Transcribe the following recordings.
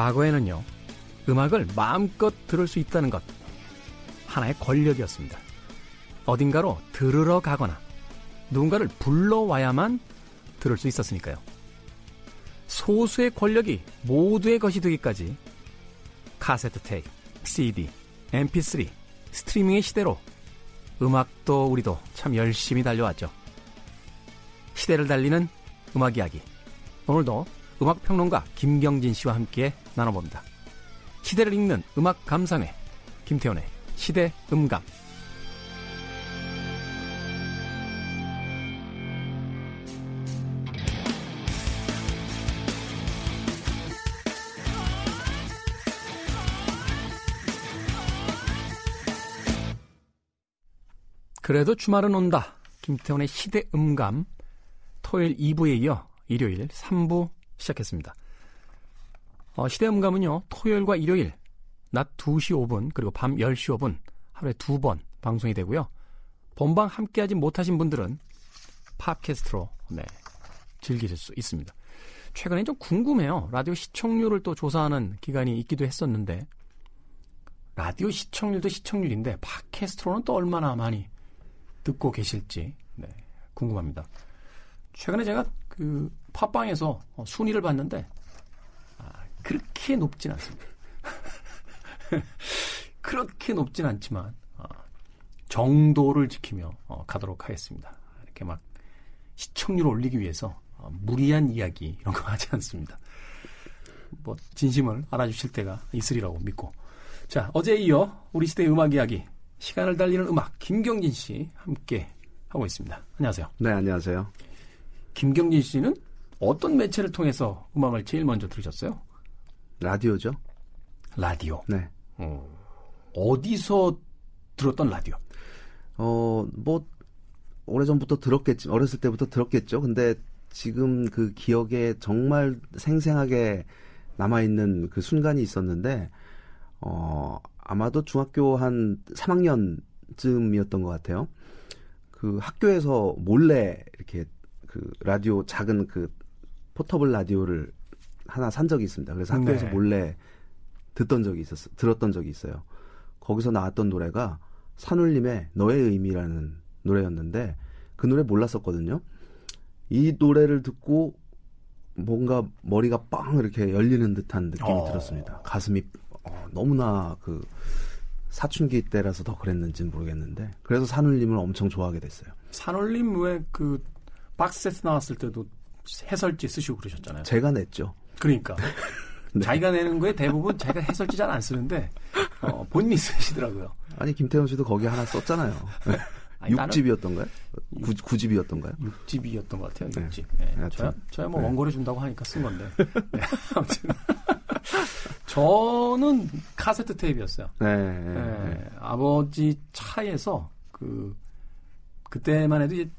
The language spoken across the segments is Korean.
과거에는요, 음악을 마음껏 들을 수 있다는 것, 하나의 권력이었습니다. 어딘가로 들으러 가거나 누군가를 불러와야만 들을 수 있었으니까요. 소수의 권력이 모두의 것이 되기까지 카세트 테이프, CD, MP3, 스트리밍의 시대로 음악도 우리도 참 열심히 달려왔죠. 시대를 달리는 음악 이야기. 오늘도 음악 평론가 김경진 씨와 함께 나눠봅니다. 시대를 읽는 음악 감상회 김태훈의 시대 음감. 그래도 주말은 온다. 김태훈의 시대 음감. 토요일 2부에 이어 일요일 3부 시작했습니다. 어, 시대 음감은요, 토요일과 일요일, 낮 2시 5분, 그리고 밤 10시 5분, 하루에 두 번 방송이 되고요. 본방 함께하지 못하신 분들은 팟캐스트로, 네, 즐기실 수 있습니다. 최근에 좀 궁금해요. 라디오 시청률을 또 조사하는 기간이 있기도 했었는데, 라디오 시청률도 시청률인데, 팟캐스트로는 또 얼마나 많이 듣고 계실지, 네, 궁금합니다. 최근에 제가 그 팟빵에서 어, 순위를 봤는데 아, 그렇게 높진 않습니다. 그렇게 높진 않지만 어, 정도를 지키며 어, 가도록 하겠습니다. 이렇게 막 시청률 올리기 위해서 어, 무리한 이야기 이런 거 하지 않습니다. 뭐 진심을 알아주실 때가 있으리라고 믿고 자 어제 이어 우리 시대의 음악 이야기 시간을 달리는 음악 김경진 씨 함께 하고 있습니다. 안녕하세요. 네 안녕하세요. 김경진 씨는 어떤 매체를 통해서 음악을 제일 먼저 들으셨어요? 라디오죠. 라디오. 네. 어, 어디서 들었던 라디오? 어, 뭐, 오래전부터 들었겠지, 어렸을 때부터 들었겠죠. 근데 지금 그 기억에 정말 생생하게 남아 있는 그 순간이 있었는데, 어, 아마도 중학교 한 3학년쯤이었던 것 같아요. 그 학교에서 몰래 이렇게 그 라디오 작은 그 포터블 라디오를 하나 산 적이 있습니다. 그래서 학교에서 네. 몰래 듣던 적이 있었어, 들었던 적이 있어요. 거기서 나왔던 노래가 산울림의 너의 의미라는 노래였는데 그 노래 몰랐었거든요. 이 노래를 듣고 뭔가 머리가 빵 이렇게 열리는 듯한 느낌이 어. 들었습니다. 가슴이 어, 너무나 그 사춘기 때라서 더 그랬는지는 모르겠는데 그래서 산울림을 엄청 좋아하게 됐어요. 산울림 왜 그 박스에서 나왔을 때도 해설지 쓰시고 그러셨잖아요. 제가 냈죠. 그러니까 네. 자기가 내는 거에 대부분 자기가 해설지 잘 안 쓰는데 어, 본인이 쓰시더라고요. 아니 김태훈 씨도 거기 하나 썼잖아요. 아니, 나는 6집이었던가요? 9, 9집이었던가요? 6집이었던 것 같아요. 네. 6집. 네. 하여튼. 저야, 저야 뭐 네. 원고를 준다고 하니까 쓴 건데. 네. 아무튼 저는 카세트 테이프였어요. 네. 네, 아버지 차에서 그 그때만 해도 이제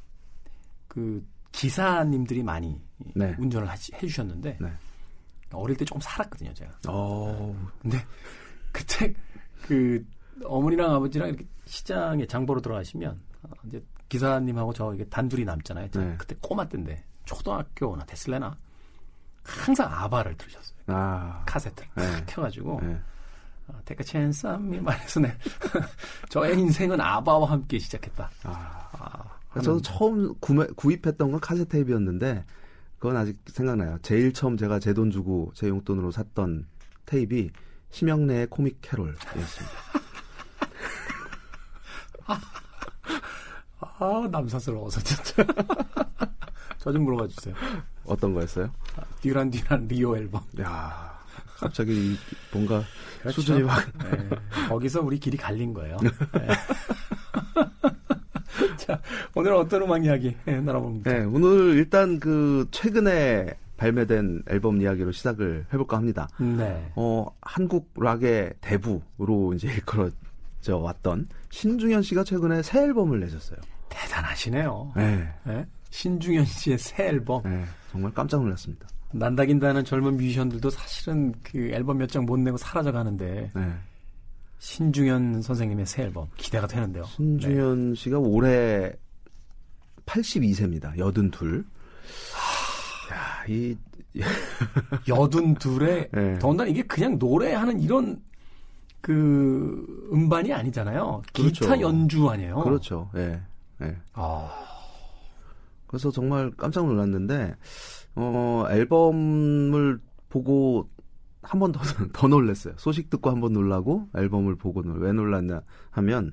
그 기사님들이 많이 네. 운전을 하시, 해주셨는데 네. 어릴 때 조금 살았거든요, 제가. 어, 근데 그때 그 어머니랑 아버지랑 이렇게 시장에 장 보러 들어가시면 어, 이제 기사님하고 저 이게 단둘이 남잖아요. 네. 그때 꼬마 때인데 초등학교나 됐을래나 항상 아바를 들으셨어요. 아, 카세트를 네. 탁 켜가지고 네. 아, 테크 챈썸이 말해서 네. 저의 인생은 아바와 함께 시작했다. 아. 아, 저도 처음 구매, 구입했던 건 카세트 테이프였는데 그건 아직 생각나요. 제일 처음 제가 제 돈 주고 제 용돈으로 샀던 테이프이 심영래의 코믹 캐롤이었습니다. 아 남사스러워서 진짜. 저 좀 물어봐 주세요. 어떤 거였어요? 아, 듀란 듀란 리오 앨범. 야 갑자기 이 뭔가 그렇죠. 수준이 확 네, 거기서 우리 길이 갈린 거예요. 네. 자, 오늘 어떤 음악 이야기 네, 나눠봅니다. 네, 오늘 일단 그 최근에 발매된 앨범 이야기로 시작을 해볼까 합니다. 네. 어, 한국 락의 대부로 이제 일컬어져 왔던 신중현 씨가 최근에 새 앨범을 내셨어요. 대단하시네요. 네. 네? 신중현 씨의 새 앨범. 네, 정말 깜짝 놀랐습니다. 난다긴다는 젊은 뮤지션들도 사실은 그 앨범 몇 장 못 내고 사라져 가는데 네. 신중현 선생님의 새 앨범 기대가 되는데요. 신중현 씨가 올해 82세입니다. 82. 야, 이 여든 둘에 네. 더군다나 이게 그냥 노래하는 이런 그 음반이 아니잖아요. 기타 그렇죠. 연주 아니에요. 그렇죠. 예. 예. 아, 그래서 정말 깜짝 놀랐는데 어 앨범을 보고 한 번 더 더 놀랐어요. 소식 듣고 한 번 놀라고 앨범을 보고 놀- 왜 놀랐냐 하면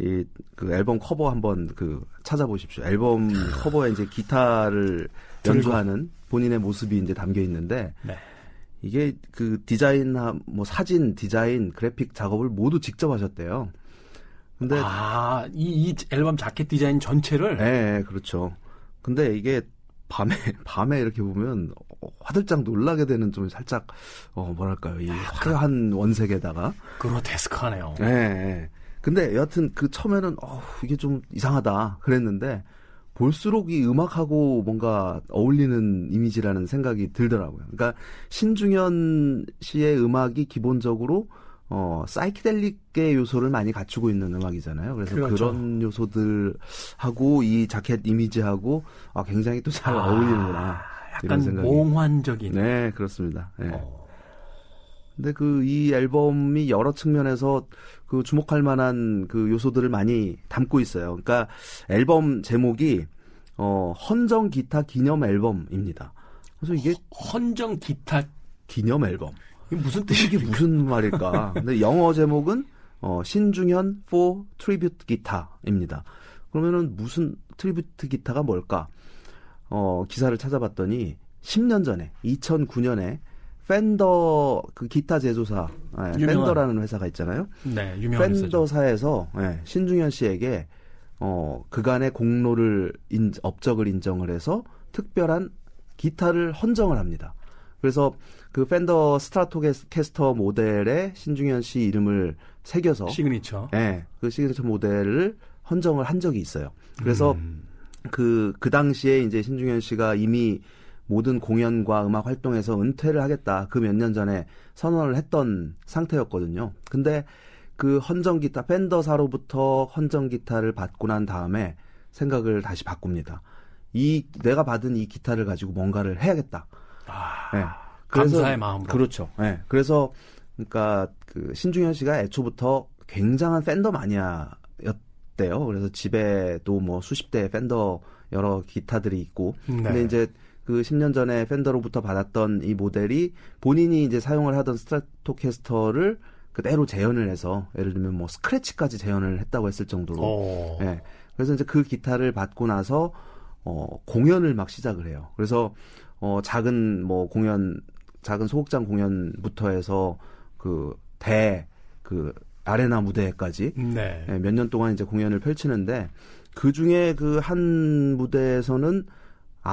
이 그 앨범 커버 한번 그 찾아보십시오. 앨범 커버에 이제 기타를 연주하는 본인의 모습이 이제 담겨 있는데 네. 이게 그 디자인 뭐 사진 디자인 그래픽 작업을 모두 직접 하셨대요. 근데 아, 이, 이 앨범 자켓 디자인 전체를 예, 예, 그렇죠. 근데 이게 밤에 밤에 이렇게 보면 어, 화들짝 놀라게 되는 좀 살짝 어 뭐랄까요 이 화려한 원색에다가 그로테스크하네요. 예, 예. 근데 여하튼 그 처음에는 어 이게 좀 이상하다 그랬는데 볼수록 이 음악하고 뭔가 어울리는 이미지라는 생각이 들더라고요. 그러니까 신중현 씨의 음악이 기본적으로 어 사이키델릭의 요소를 많이 갖추고 있는 음악이잖아요. 그래서 그 그렇죠. 런 요소들하고 이 자켓 이미지하고 아, 굉장히 또잘 아, 어울리는구나. 이런 약간 생각이. 몽환적인. 네, 그렇습니다. 네. 어, 근데 그 이 앨범이 여러 측면에서 그 주목할 만한 그 요소들을 많이 담고 있어요. 그러니까 앨범 제목이 어 헌정 기타 기념 앨범입니다. 그래서 이게 헌정 기타 기념 앨범. 이게 무슨 이게 뜻이겠죠? 무슨 말일까? 근데 영어 제목은 어 신중현 for tribute 기타입니다. 그러면은 무슨 tribute 기타가 뭘까? 어 기사를 찾아봤더니 10년 전에 2009년에 펜더 그 기타 제조사 예, 유명한. 펜더라는 회사가 있잖아요. 네, 유명한. 펜더사에서 예, 신중현 씨에게 어 그간의 공로를 인, 업적을 인정을 해서 특별한 기타를 헌정을 합니다. 그래서 그 펜더 스트라토캐스터 모델에 신중현 씨 이름을 새겨서 시그니처. 예, 그 시그니처 모델을 헌정을 한 적이 있어요. 그래서 음, 그, 그 당시에 이제 신중현 씨가 이미 모든 공연과 음악 활동에서 은퇴를 하겠다. 그 몇 년 전에 선언을 했던 상태였거든요. 근데 그 헌정 기타, 펜더사로부터 헌정 기타를 받고 난 다음에 생각을 다시 바꿉니다. 이, 내가 받은 이 기타를 가지고 뭔가를 해야겠다. 아, 예. 감사의 마음으로. 그렇죠. 예. 그래서 그러니까 그 신중현 씨가 애초부터 굉장한 팬더 마니아였대요. 그래서 집에도 뭐 수십 대의 팬더 여러 기타들이 있고 네. 근데 이제 그 10년 전에 팬더로부터 받았던 이 모델이 본인이 이제 사용을 하던 스트라토캐스터를 그대로 재현을 해서 예를 들면 뭐 스크래치까지 재현을 했다고 했을 정도로 어, 예. 그래서 이제 그 기타를 받고 나서 어 공연을 막 시작을 해요. 그래서 어 작은 뭐 공연 작은 소극장 공연부터 해서 그대그 아레나 무대까지 네. 예, 몇년 동안 이제 공연을 펼치는데 그 중에 그 한 무대에서는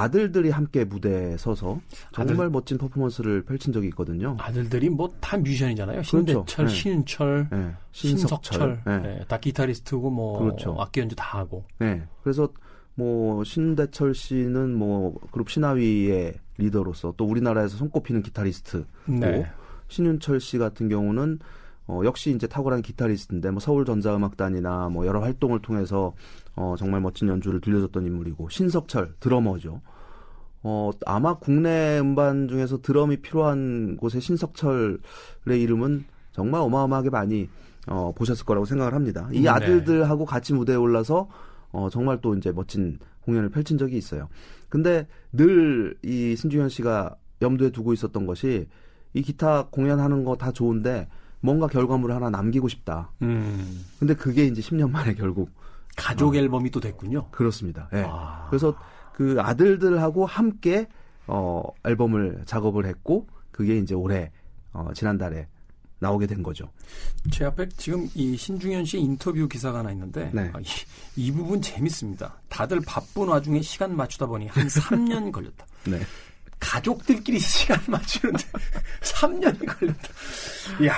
아들들이 함께 무대에 서서 정말 아들- 멋진 퍼포먼스를 펼친 적이 있거든요. 아들들이 뭐 다 뮤지션이잖아요. 그렇죠. 신대철, 네. 신윤철, 예, 신석철, 예. 네, 다 기타리스트고 뭐 그렇죠. 악기 연주 다 하고. 네. 그래서 뭐 신대철 씨는 뭐 그룹 신화위의 리더로서 또 우리나라에서 손꼽히는 기타리스트고 네. 신윤철 씨 같은 경우는 어 역시 이제 탁월한 기타리스트인데 뭐 서울 전자음악단이나 뭐 여러 활동을 통해서 어 정말 멋진 연주를 들려줬던 인물이고 신석철 드러머죠. 어 아마 국내 음반 중에서 드럼이 필요한 곳에 신석철의 이름은 정말 어마어마하게 많이 어 보셨을 거라고 생각을 합니다. 이 네. 아들들하고 같이 무대에 올라서 어 정말 또 이제 멋진 공연을 펼친 적이 있어요. 근데 늘 이 신중현 씨가 염두에 두고 있었던 것이 이 기타 공연하는 거 다 좋은데 뭔가 결과물을 하나 남기고 싶다. 음, 근데 그게 이제 10년 만에 결국 가족 앨범이 또 됐군요. 그렇습니다. 예. 아. 그래서 그 아들들하고 함께 어 앨범을 작업을 했고 그게 이제 올해 어 지난달에 나오게 된 거죠. 제 앞에 지금 이 신중현 씨 인터뷰 기사가 하나 있는데 네. 아, 이, 이 부분 재밌습니다. 다들 바쁜 와중에 시간 맞추다 보니 한 3년 걸렸다. 네. 가족들끼리 시간 맞추는데 3년이 걸렸다. 이야,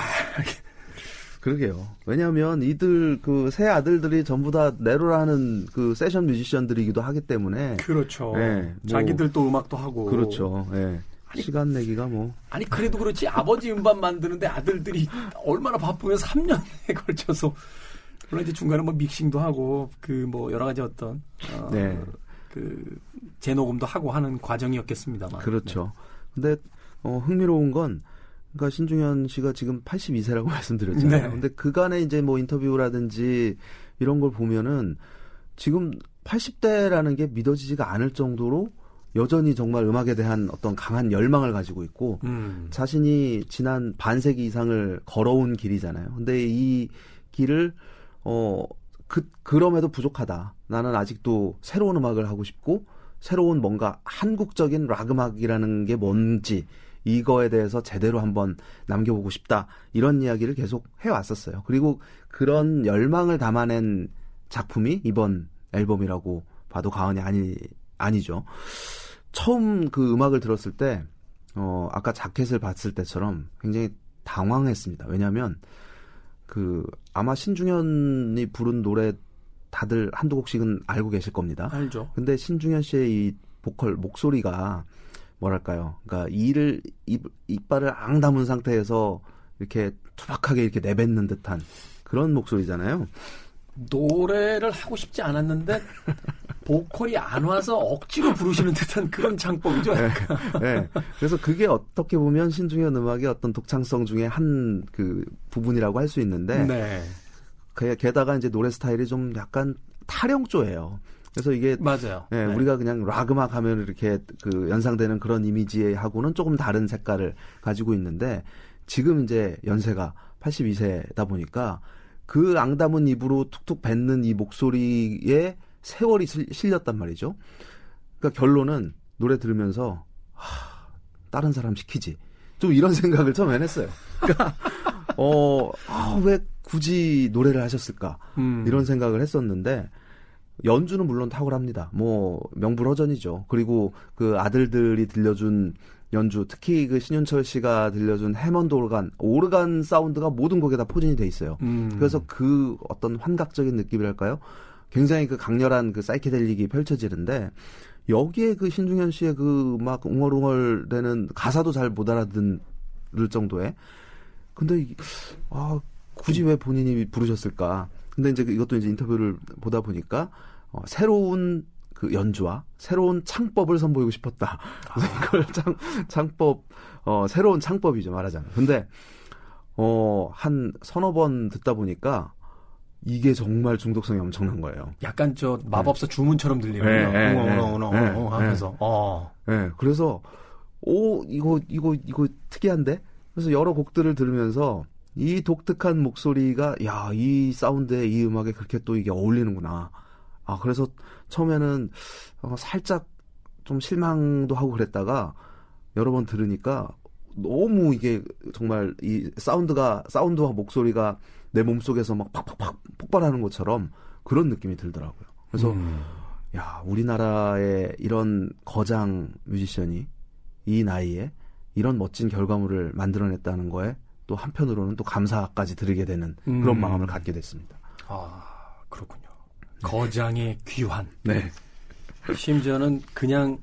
그러게요. 왜냐하면 이들 그 세 아들들이 전부 다 네로라는 그 세션 뮤지션들이기도 하기 때문에 그렇죠. 네, 뭐- 자기들도 음악도 하고. 그렇죠. 예. 시간 내기가 뭐 아니 그래도 그렇지 아버지 음반 만드는데 아들들이 얼마나 바쁘면 3년에 걸쳐서 물론 이제 중간에 뭐 믹싱도 하고 그 뭐 여러 가지 어떤 어, 네. 그 재녹음도 하고 하는 과정이었겠습니다만. 그렇죠. 네. 근데 어, 흥미로운 건 그러니까 신중현 씨가 지금 82세라고 말씀드렸잖아요. 네. 근데 그간의 이제 뭐 인터뷰라든지 이런 걸 보면은 지금 80대라는 게 믿어지지가 않을 정도로 여전히 정말 음악에 대한 어떤 강한 열망을 가지고 있고 음. 자신이 지난 반세기 이상을 걸어온 길이잖아요. 근데 이 길을 어 그, 그럼에도 부족하다. 나는 아직도 새로운 음악을 하고 싶고 새로운 뭔가 한국적인 락 음악이라는 게 뭔지 이거에 대해서 제대로 한번 남겨보고 싶다. 이런 이야기를 계속 해왔었어요. 그리고 그런 열망을 담아낸 작품이 이번 앨범이라고 봐도 과언이 아니, 아니죠. 처음 그 음악을 들었을 때, 어, 아까 자켓을 봤을 때처럼 굉장히 당황했습니다. 왜냐하면 그 아마 신중현이 부른 노래 다들 한두 곡씩은 알고 계실 겁니다. 알죠. 근데 신중현 씨의 이 보컬 목소리가 뭐랄까요? 그러니까 이를 입, 이빨을 앙 담은 상태에서 이렇게 투박하게 이렇게 내뱉는 듯한 그런 목소리잖아요. 노래를 하고 싶지 않았는데 보컬이 안 와서 억지로 부르시는 듯한 그런 장법이죠. 네, 네. 그래서 그게 어떻게 보면 신중현 음악의 어떤 독창성 중에 한 그 부분이라고 할 수 있는데 네. 게다가 이제 노래 스타일이 좀 약간 타령조예요. 그래서 이게 맞아요. 예, 네. 우리가 그냥 락 음악 하면 이렇게 그 연상되는 그런 이미지하고는 조금 다른 색깔을 가지고 있는데 지금 이제 연세가 82세다 보니까 그 앙담은 입으로 툭툭 뱉는 이 목소리에 세월이 실렸단 말이죠. 그러니까 결론은 노래 들으면서 하, 다른 사람 시키지. 좀 이런 생각을 처음엔 했어요. 그러니까 어, 아, 왜 굳이 노래를 하셨을까? 음. 이런 생각을 했었는데 연주는 물론 탁월합니다. 뭐 명불허전이죠. 그리고 그 아들들이 들려준 연주, 특히 그 신윤철 씨가 들려준 해먼드 오르간, 오르간 사운드가 모든 곡에 다 포진이 돼 있어요. 음. 그래서 그 어떤 환각적인 느낌이랄까요? 굉장히 그 강렬한 그 사이케델릭이 펼쳐지는데 여기에 그 신중현 씨의 그 막 웅얼웅얼대는 가사도 잘 못 알아듣을 정도의 근데 아 굳이 왜 본인이 부르셨을까? 근데 이제 이것도 이제 인터뷰를 보다 보니까 어, 새로운 그 연주와 새로운 창법을 선보이고 싶었다. 그래서 아. 이걸 창, 창법, 어, 새로운 창법이죠, 말하자면. 근데, 어, 한 서너 번 듣다 보니까 이게 정말 중독성이 엄청난 거예요. 약간 저 마법사 네. 주문처럼 들리는군요. 네, 웅엉웅엉 네, 네, 하면서. 어. 네, 그래서 오 이거 이거 이거 특이한데. 그래서 여러 곡들을 들으면서 이 독특한 목소리가 야 이 사운드에 이 음악에 그렇게 또 이게 어울리는구나. 아 그래서 처음에는 어, 살짝 좀 실망도 하고 그랬다가 여러 번 들으니까 너무 이게 정말 이 사운드가 사운드와 목소리가 내 몸속에서 막 팍팍팍 폭발하는 것처럼 그런 느낌이 들더라고요. 그래서 음. 야 우리나라의 이런 거장 뮤지션이 이 나이에 이런 멋진 결과물을 만들어냈다는 거에 또 한편으로는 또 감사까지 드리게 되는 그런 음. 마음을 갖게 됐습니다. 아 그렇군요. 거장의 귀환. 네. 심지어는 그냥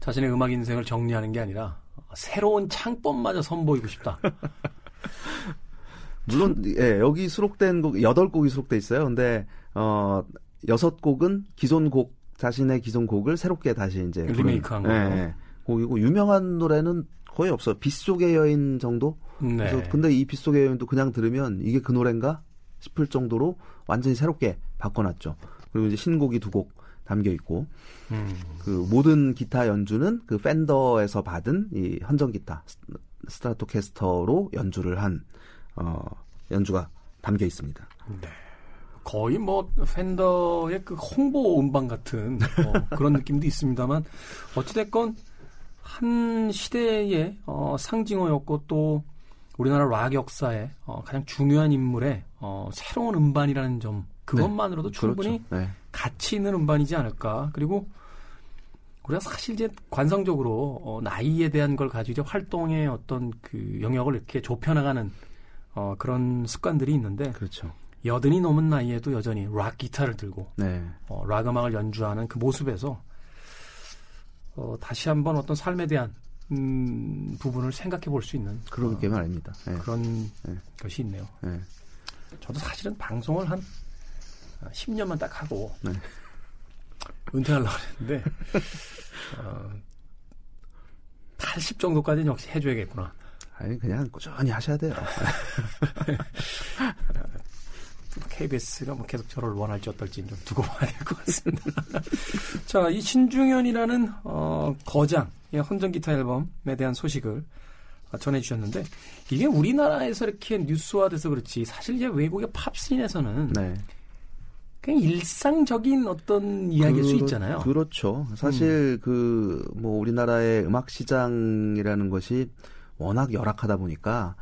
자신의 음악 인생을 정리하는 게 아니라 새로운 창법마저 선보이고 싶다. 물론 예, 여기 수록된 곡 여덟 곡이 수록돼 있어요. 근데 어 여섯 곡은 기존 곡 자신의 기존 곡을 새롭게 다시 이제 리메이크한 거. 예, 곡이고 유명한 노래는 거의 없어요. 빗속의 여인 정도. 네. 그래서 근데 이 빗속의 여인도 그냥 들으면 이게 그 노래인가 싶을 정도로 완전히 새롭게 바꿔놨죠. 그리고 이제 신곡이 두 곡 담겨 있고 음. 그 모든 기타 연주는 그 팬더에서 받은 이 헌정 기타 스트라토캐스터로 연주를 한 어, 연주가 담겨 있습니다. 네. 거의 뭐 팬더의 그 홍보 음반 같은 어, 그런 느낌도 있습니다만 어찌됐건 한 시대의 어, 상징어였고 또 우리나라 락 역사의 어, 가장 중요한 인물의 어, 새로운 음반이라는 점 그것만으로도 네. 충분히 그렇죠. 네. 가치 있는 음반이지 않을까. 그리고 우리가 사실 이제 관성적으로 어, 나이에 대한 걸 가지고 이제 활동의 어떤 그 영역을 이렇게 좁혀나가는 어, 그런 습관들이 있는데 그렇죠. 여든이 넘은 나이에도 여전히 락 기타를 들고 네. 어, 락 음악을 연주하는 그 모습에서 어, 다시 한번 어떤 삶에 대한 음, 부분을 생각해 볼 수 있는 그러게 어, 말입니다. 네. 그런 네. 것이 있네요. 네. 저도 사실은 방송을 한 10년만 딱 하고 네. 은퇴하려고 했는데 어, 80 정도까지는 역시 해줘야겠구나. 아니 그냥 꾸준히 하셔야 돼요. KBS가 뭐 계속 저를 원할지 어떨지 좀 두고 봐야 될 것 같습니다. 자, 이 신중현이라는 어, 거장 헌정 기타 앨범에 대한 소식을 전해주셨는데 이게 우리나라에서 이렇게 뉴스화돼서 그렇지 사실 이제 외국의 팝씬에서는 네. 그냥 일상적인 어떤 이야기일 그, 수 있잖아요. 그렇죠. 사실 음. 그뭐 우리나라의 음악 시장이라는 것이 워낙 열악하다 보니까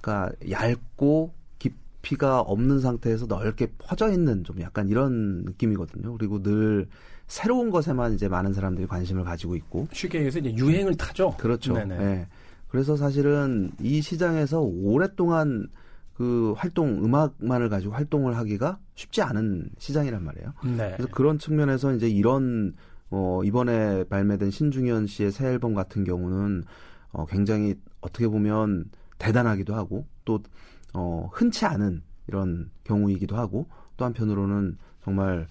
그러니까 얇고 깊이가 없는 상태에서 넓게 퍼져 있는 좀 약간 이런 느낌이거든요. 그리고 늘 새로운 것에만 이제 많은 사람들이 관심을 가지고 있고 쉽게 얘기해서 이제 유행을 타죠. 그렇죠. 네네. 네. 그래서 사실은 이 시장에서 오랫동안 그 활동 음악만을 가지고 활동을 하기가 쉽지 않은 시장이란 말이에요. 네. 그래서 그런 측면에서 이제 이런 어 이번에 발매된 신중현 씨의 새 앨범 같은 경우는 어 굉장히 어떻게 보면 대단하기도 하고 또 어 흔치 않은 이런 경우이기도 하고 또 한편으로는 정말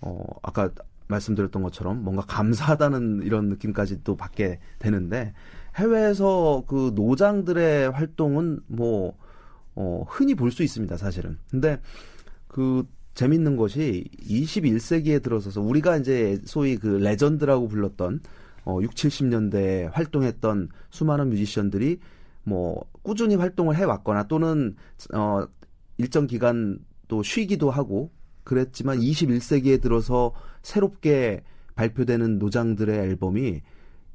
어 아까 말씀드렸던 것처럼 뭔가 감사하다는 이런 느낌까지 도 받게 되는데 해외에서 그 노장들의 활동은 뭐, 어, 흔히 볼 수 있습니다, 사실은. 근데 그 재밌는 것이 21세기에 들어서서 우리가 이제 소위 그 레전드라고 불렀던 어, 6, 70년대에 활동했던 수많은 뮤지션들이 뭐 꾸준히 활동을 해 왔거나 또는 어, 일정 기간 또 쉬기도 하고 그랬지만 21세기에 들어서 새롭게 발표되는 노장들의 앨범이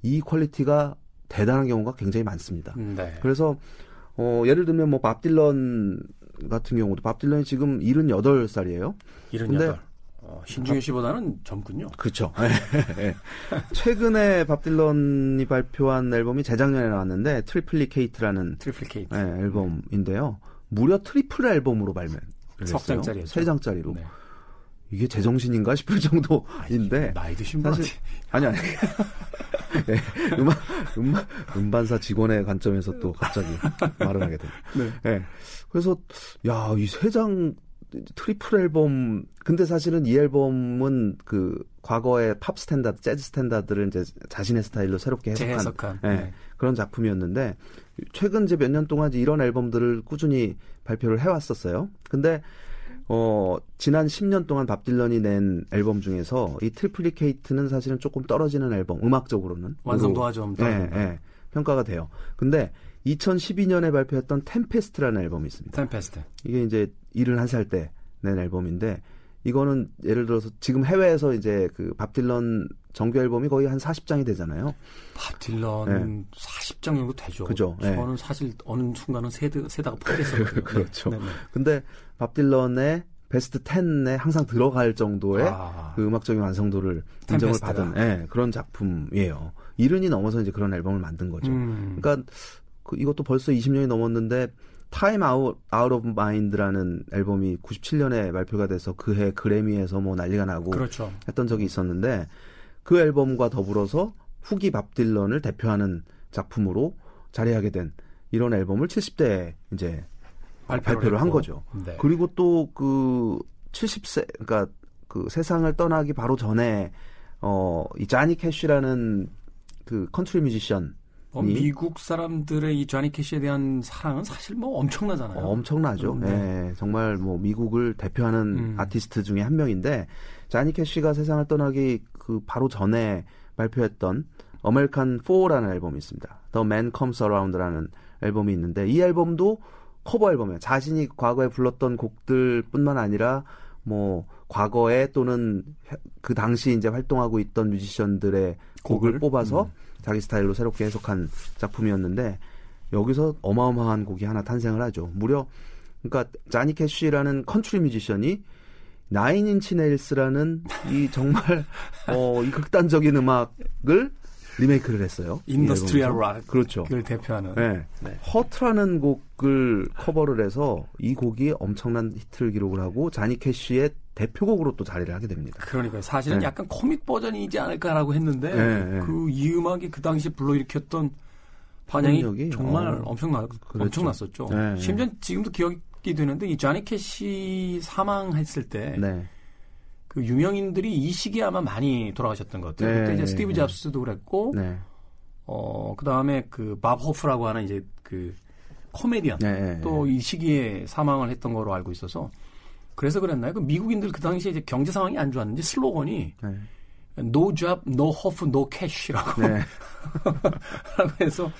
이 quality가 대단한 경우가 굉장히 많습니다. 네. 그래서 어, 예를 들면 뭐 밥 딜런 같은 경우도 밥 딜런이 지금 78살이에요. 78. 근데 어, 신중현 씨보다는 젊군요. 그렇죠. 네. 최근에 밥 딜런이 발표한 앨범이 재작년에 나왔는데 Triplicate라는 Triplicate. 네, 앨범인데요. 무려 triple 앨범으로 발매. 석 장짜리였죠. 세 장짜리로. 네. 이게 제정신인가 싶을 정도인데 아니, 나이 드신 분 사실 아니 아니 네, 음악 음반 음반사 직원의 관점에서 또 갑자기 말을 하게 돼. 네. 네. 그래서 야 이 세 장 triple 앨범 근데 사실은 이 앨범은 그 과거의 팝 standard, 재즈 standard를 이제 자신의 스타일로 새롭게 해석한, 해석한. 네, 네. 그런 작품이었는데 최근 이제 몇 년 동안 이제 이런 앨범들을 꾸준히 발표를 해왔었어요. 근데 어, 지난 10년 동안 밥 딜런이 낸 앨범 중에서 이 Triplicate는 사실은 조금 떨어지는 앨범, 음악적으로는. 완성도가 좀 예, 예, 평가가 돼요. 근데 2012년에 발표했던 Tempest라는 앨범이 있습니다. Tempest. 이게 이제 71살 때 낸 앨범인데 이거는 예를 들어서 지금 해외에서 이제 그 밥 딜런 정규 앨범이 거의 한 40장이 되잖아요. 밥 딜런 네. 40장 정도 되죠. 그죠. 저는 네. 사실 어느 순간은 세드, 세다가 말았었거든요. 그렇죠. 네. 근데 밥 딜런의 베스트 10에 항상 들어갈 정도의 아. 그 음악적인 완성도를 인정을 받은 네, 그런 작품이에요. 일흔이 넘어서 이제 그런 앨범을 만든 거죠. 음. 그러니까 그 이것도 벌써 20년이 넘었는데 Time Out Out of Mind라는 앨범이 97년에 발표가 돼서 그해 그래미에서 뭐 난리가 나고 그렇죠. 했던 적이 있었는데 그 앨범과 더불어서 후기 밥 딜런을 대표하는 작품으로 자리하게 된 이런 앨범을 70대에 이제 발표를, 발표를 한 거죠. 네. 그리고 또 그 70세 그러니까 그 세상을 떠나기 바로 전에 어이 자니 캐쉬라는 그 컨트리 뮤지션 어, 미국 사람들의 이 쟈니 캐시에 대한 사랑은 사실 뭐 엄청나잖아요. 어, 엄청나죠. 네. 네. 정말 뭐 미국을 대표하는 음. 아티스트 중에 한 명인데 쟈니 캐시가 세상을 떠나기 그 바로 전에 발표했던 American 4라는 앨범이 있습니다. The Man Comes Around라는 앨범이 있는데 이 앨범도 커버 앨범이에요. 자신이 과거에 불렀던 곡들뿐만 아니라 뭐 과거에 또는 그 당시 이제 활동하고 있던 뮤지션들의 곡을, 곡을 뽑아서 음. 자기 스타일로 새롭게 해석한 작품이었는데 여기서 어마어마한 곡이 하나 탄생을 하죠. 무려 그러니까 자니 캐쉬라는 컨트리 뮤지션이 Nine Inch Nails라는 이 정말 어, 이 극단적인 음악을 리메이크를 했어요. industrial rock. 그렇죠. 을 대표하는. 네. 네. Hurt라는 곡을 커버를 해서 이 곡이 엄청난 히트를 기록을 하고 자니 캐시의 대표곡으로 또 자리를 하게 됩니다. 그러니까 사실은 네. 약간 코믹 버전이지 않을까라고 했는데 네, 네. 그이 음악이 그 당시 불러일으켰던 반향이 정말 어, 엄청나 그렇죠. 엄청났었죠. 네. 심지어 지금도 기억이 되는데 이 자니 캐시 사망했을 때. 네. 그 유명인들이 이 시기에 아마 많이 돌아가셨던 것 같아요. 네, 그때 이제 네, 스티브 네. 잡스도 그랬고, 네. 어, 그 다음에 그 밥 호프라고 하는 이제 그 코미디언. 또 이 시기에 사망을 했던 거로 알고 있어서 그래서 그랬나요? 그 미국인들 그 당시에 이제 경제 상황이 안 좋았는지 슬로건이 네. No job, no hope, no cash라고 네. 라고 해서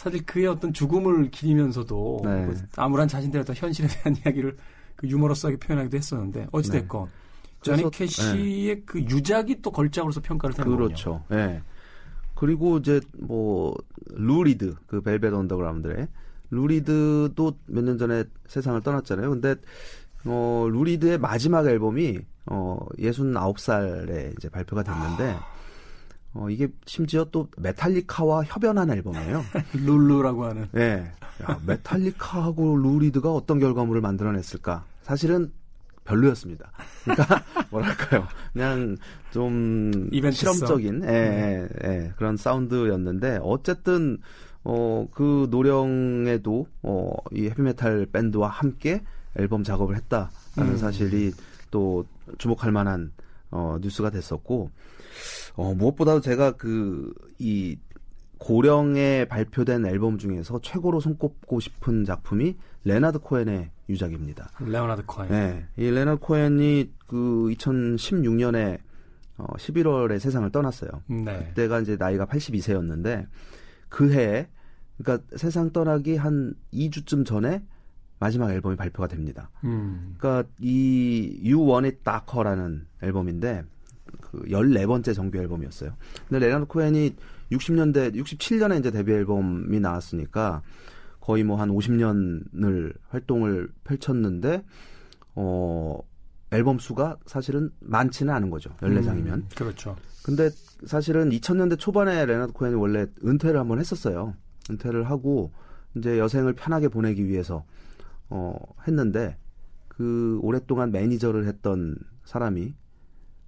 사실 그의 어떤 죽음을 기리면서도 네. 그 암울한 자신들의 어떤 현실에 대한 이야기를 그 유머러스하게 표현하기도 했었는데 어찌됐건 조니 그래서- 캐시의 그 유작이 또 걸작으로서 평가를 되는 거군요. 그렇죠. 예. 그리고 이제 뭐 루리드 그 벨벳 언더그라운드의 루리드도 몇 년 전에 세상을 떠났잖아요. 근데 어 루리드의 마지막 앨범이 어 69살에 이제 발표가 됐는데 어 이게 심지어 또 메탈리카와 협연한 앨범이에요. 룰루라고 하는 예. 야, 메탈리카하고 루리드가 어떤 결과물을 만들어냈을까? 사실은 별로였습니다. 그러니까 뭐랄까요? 그냥 좀 이벤트성. 실험적인 예, 예, 예, 그런 사운드였는데 어쨌든 어, 그 노령에도 어, 이 헤비메탈 밴드와 함께 앨범 작업을 했다라는 음. 사실이 또 주목할 만한 어, 뉴스가 됐었고 어, 무엇보다도 제가 그 이 고령에 발표된 앨범 중에서 최고로 손꼽고 싶은 작품이 레나드 코엔의 유작입니다. 레오나드 코엔. 네, 이 레나드 코엔이 그 2016년에 어, 11월에 세상을 떠났어요. 네. 그때가 이제 나이가 82세였는데 그 해에 그러니까 세상 떠나기 한 2주쯤 전에 마지막 앨범이 발표가 됩니다. 음. 그러니까 이 You Want It Darker라는 앨범인데 그 14번째 정규 앨범이었어요. 근데 레나드 코엔이 60년대 67년에 이제 데뷔 앨범이 나왔으니까 거의 뭐 한 50년을 활동을 펼쳤는데 어 앨범 수가 사실은 많지는 않은 거죠. 14장이면. 음, 그렇죠. 근데 사실은 2000년대 초반에 레나드 코엔이 원래 은퇴를 한번 했었어요. 은퇴를 하고 이제 여생을 편하게 보내기 위해서 어 했는데 그 오랫동안 매니저를 했던 사람이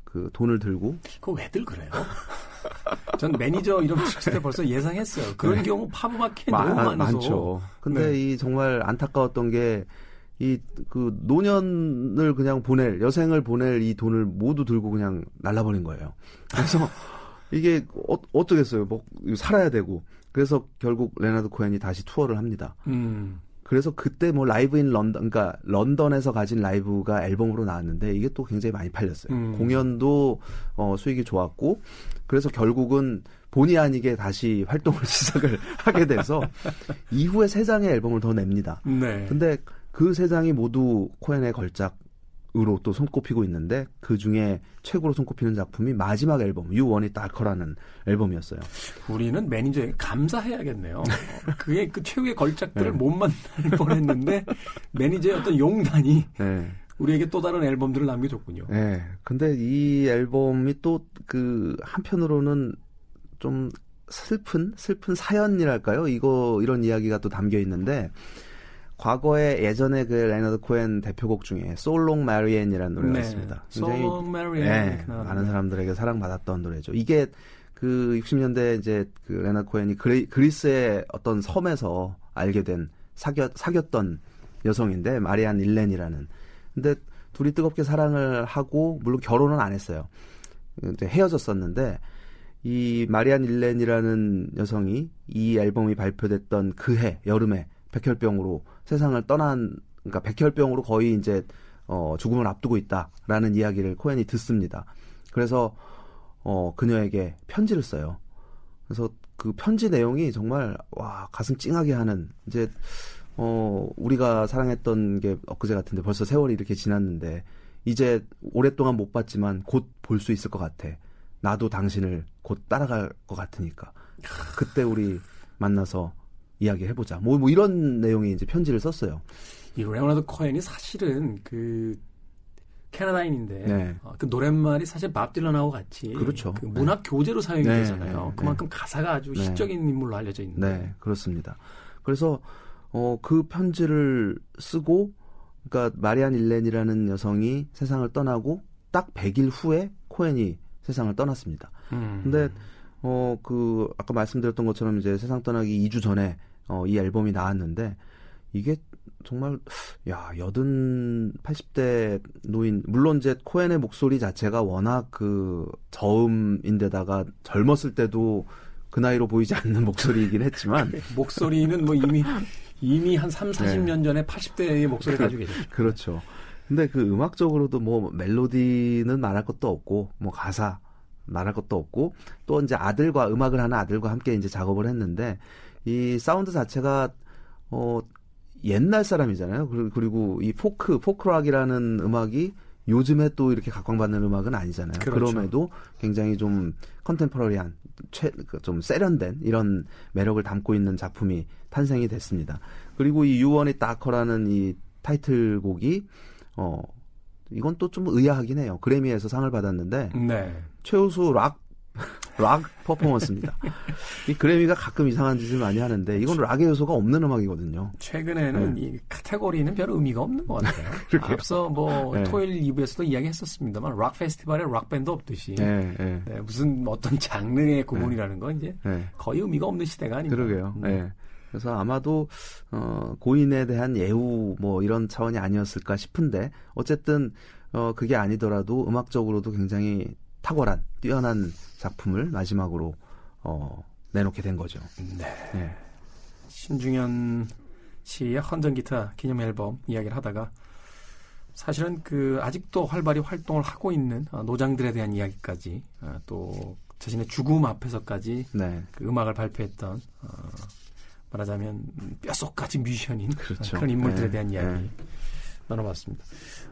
그 돈을 들고 그거 왜들 그래요? 전 매니저 이름 붙일 때 벌써 예상했어요. 그런 네. 경우 팝 마켓 마- 너무 많아서. 많죠. 근데 네. 이 정말 안타까웠던 게 이 그 노년을 그냥 보낼 여생을 보낼 이 돈을 모두 들고 그냥 날라버린 거예요. 그래서 이게 어, 어쩌겠어요. 뭐 살아야 되고 그래서 결국 레나드 코엔이 다시 투어를 합니다. 음. 그래서 그때 뭐 Live in London, 그러니까 런던에서 가진 라이브가 앨범으로 나왔는데 이게 또 굉장히 많이 팔렸어요. 음. 공연도 어, 수익이 좋았고 그래서 결국은 본의 아니게 다시 활동을 시작을 하게 돼서 이후에 세 장의 앨범을 더 냅니다. 네. 근데 그 세 장이 모두 코엔의 걸작 으로 또 손꼽히고 있는데 그 중에 최고로 손꼽히는 작품이 마지막 앨범 It Darker라는 앨범이었어요. 우리는 매니저에게 감사해야겠네요. 어, 그의 그 최후의 걸작들을 네. 못 만날 뻔했는데 매니저의 어떤 용단이 네. 우리에게 또 다른 앨범들을 남겨줬군요. 네. 근데 이 앨범이 또 그 한편으로는 좀 슬픈 슬픈 사연이랄까요? 이거 이런 이야기가 또 담겨 있는데 과거에 예전에 그 레너드 코엔 대표곡 중에 So Long, Marianne이라는 노래가 있습니다. 굉장히 네, 많은 사람들에게 사랑받았던 노래죠. 이게 그 60년대 이제 그 레나드 코엔이 그리, 그리스의 어떤 섬에서 알게 된 사귀었 사귀었던 여성인데 마리안 일렌이라는. 근데 둘이 뜨겁게 사랑을 하고 물론 결혼은 안 했어요. 헤어졌었는데 이 마리안 일렌이라는 여성이 이 앨범이 발표됐던 그 해 여름에 백혈병으로 세상을 떠난 그러니까 백혈병으로 거의 이제 어 죽음을 앞두고 있다라는 이야기를 코엔이 듣습니다. 그래서 어 그녀에게 편지를 써요. 그래서 그 편지 내용이 정말 와 가슴 찡하게 하는 이제 어 우리가 사랑했던 게 엊그제 같은데 벌써 세월이 이렇게 지났는데 이제 오랫동안 못 봤지만 곧 볼 수 있을 것 같아. 나도 당신을 곧 따라갈 것 같으니까 그때 우리 만나서 이야기해보자. 뭐, 뭐 이런 내용의 이제 편지를 썼어요. 이 레오나드 코엔이 사실은 그 캐나다인인데 네. 어, 그 노랫말이 사실 밥 딜런하고 같이 그렇죠. 그 문학 교재로 사용이 네, 되잖아요. 네, 그만큼 가사가 아주 네. 시적인 인물로 알려져 있는데. 네, 그렇습니다. 그래서 어, 그 편지를 쓰고, 그러니까 마리안 일렌이라는 여성이 세상을 떠나고 딱 100일 후에 코엔이 세상을 떠났습니다. 음. 근데 어, 그 아까 말씀드렸던 것처럼 이제 세상 떠나기 2주 전에 어, 이 앨범이 나왔는데 이게 정말 야 여든 80대 노인 물론 이제 코엔의 목소리 자체가 워낙 그 저음인데다가 젊었을 때도 그 나이로 보이지 않는 목소리이긴 했지만 목소리는 뭐 이미 이미 한 3, 40년 네. 전에 80대의 목소리 가지고 계죠. 그렇죠. 근데 그 음악적으로도 뭐 멜로디는 말할 것도 없고 뭐 가사 말할 것도 없고 또 이제 아들과 음악을 하는 아들과 함께 이제 작업을 했는데 이 사운드 자체가 어 옛날 사람이잖아요. 그리고 이 포크 포크락이라는 음악이 요즘에 또 이렇게 각광받는 음악은 아니잖아요. 그렇죠. 그럼에도 굉장히 좀 contemporary한 그좀 세련된 이런 매력을 담고 있는 작품이 탄생이 됐습니다. 그리고 이 You Want It Darker라는 이 타이틀곡이 어 이건 또 좀 의아하긴 해요. 그래미에서 상을 받았는데 네. 최우수 락, 락 퍼포먼스입니다. 이 그래미가 가끔 이상한 짓을 많이 하는데 이건 락의 요소가 없는 음악이거든요. 최근에는 네. 이 카테고리는 별 의미가 없는 것 같아요. 앞서 뭐 네. 토요일 2부에서도 이야기했었습니다만 락 페스티벌에 락 밴드 없듯이 네, 네. 네, 무슨 어떤 장르의 구분이라는 건 이제 네. 거의 의미가 없는 시대가 아닙니까? 그러게요. 네. 그래서 아마도 어 고인에 대한 예우 뭐 이런 차원이 아니었을까 싶은데 어쨌든 어 그게 아니더라도 음악적으로도 굉장히 탁월한 뛰어난 작품을 마지막으로 어, 내놓게 된 거죠. 네. 네. 신중현 씨의 헌전 기타 기념 앨범 이야기를 하다가 사실은 그 아직도 활발히 활동을 하고 있는 어, 노장들에 대한 이야기까지 어, 또 자신의 죽음 앞에서까지 네. 그 음악을 발표했던 어, 말하자면 뼈속까지 뮤지션인 그렇죠. 그런 인물들에 네. 대한 이야기 네. 나눠봤습니다.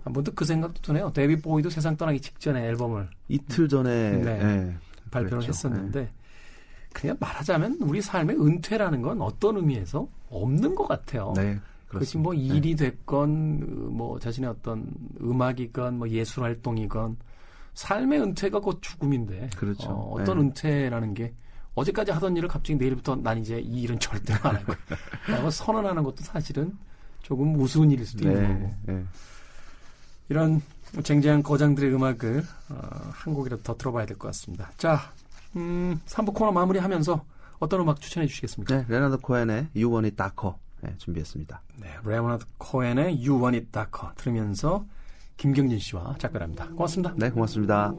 문득 그 생각도 드네요. 데뷔 보이도 세상 떠나기 직전에 앨범을 이틀 전에 네, 네, 발표를 그렇죠. 했었는데 네. 그냥 말하자면 우리 삶의 은퇴라는 건 어떤 의미에서 없는 것 같아요. 네. 그것이 뭐 네. 일이 됐건 뭐 자신의 어떤 음악이건 뭐 예술 활동이건 삶의 은퇴가 곧 죽음인데 그렇죠. 어, 떤 네. 은퇴라는 게 어제까지 하던 일을 갑자기 내일부터 난 이제 이 일은 절대 안할 거야. 라고 선언하는 것도 사실은 조금 우스운 일일 수도 있는 네, 거고. 네. 이런 쟁쟁한 거장들의 음악을 어, 한 곡이라도 더 들어봐야 될 것 같습니다. 자, 음, 3부 코너 마무리하면서 어떤 음악 추천해 주시겠습니까? 네, 레나드 코엔의 You Want It Darker 네, 준비했습니다. 네, 레나드 코엔의 You Want It Darker 들으면서 김경진 씨와 작별합니다. 고맙습니다. 네, 고맙습니다.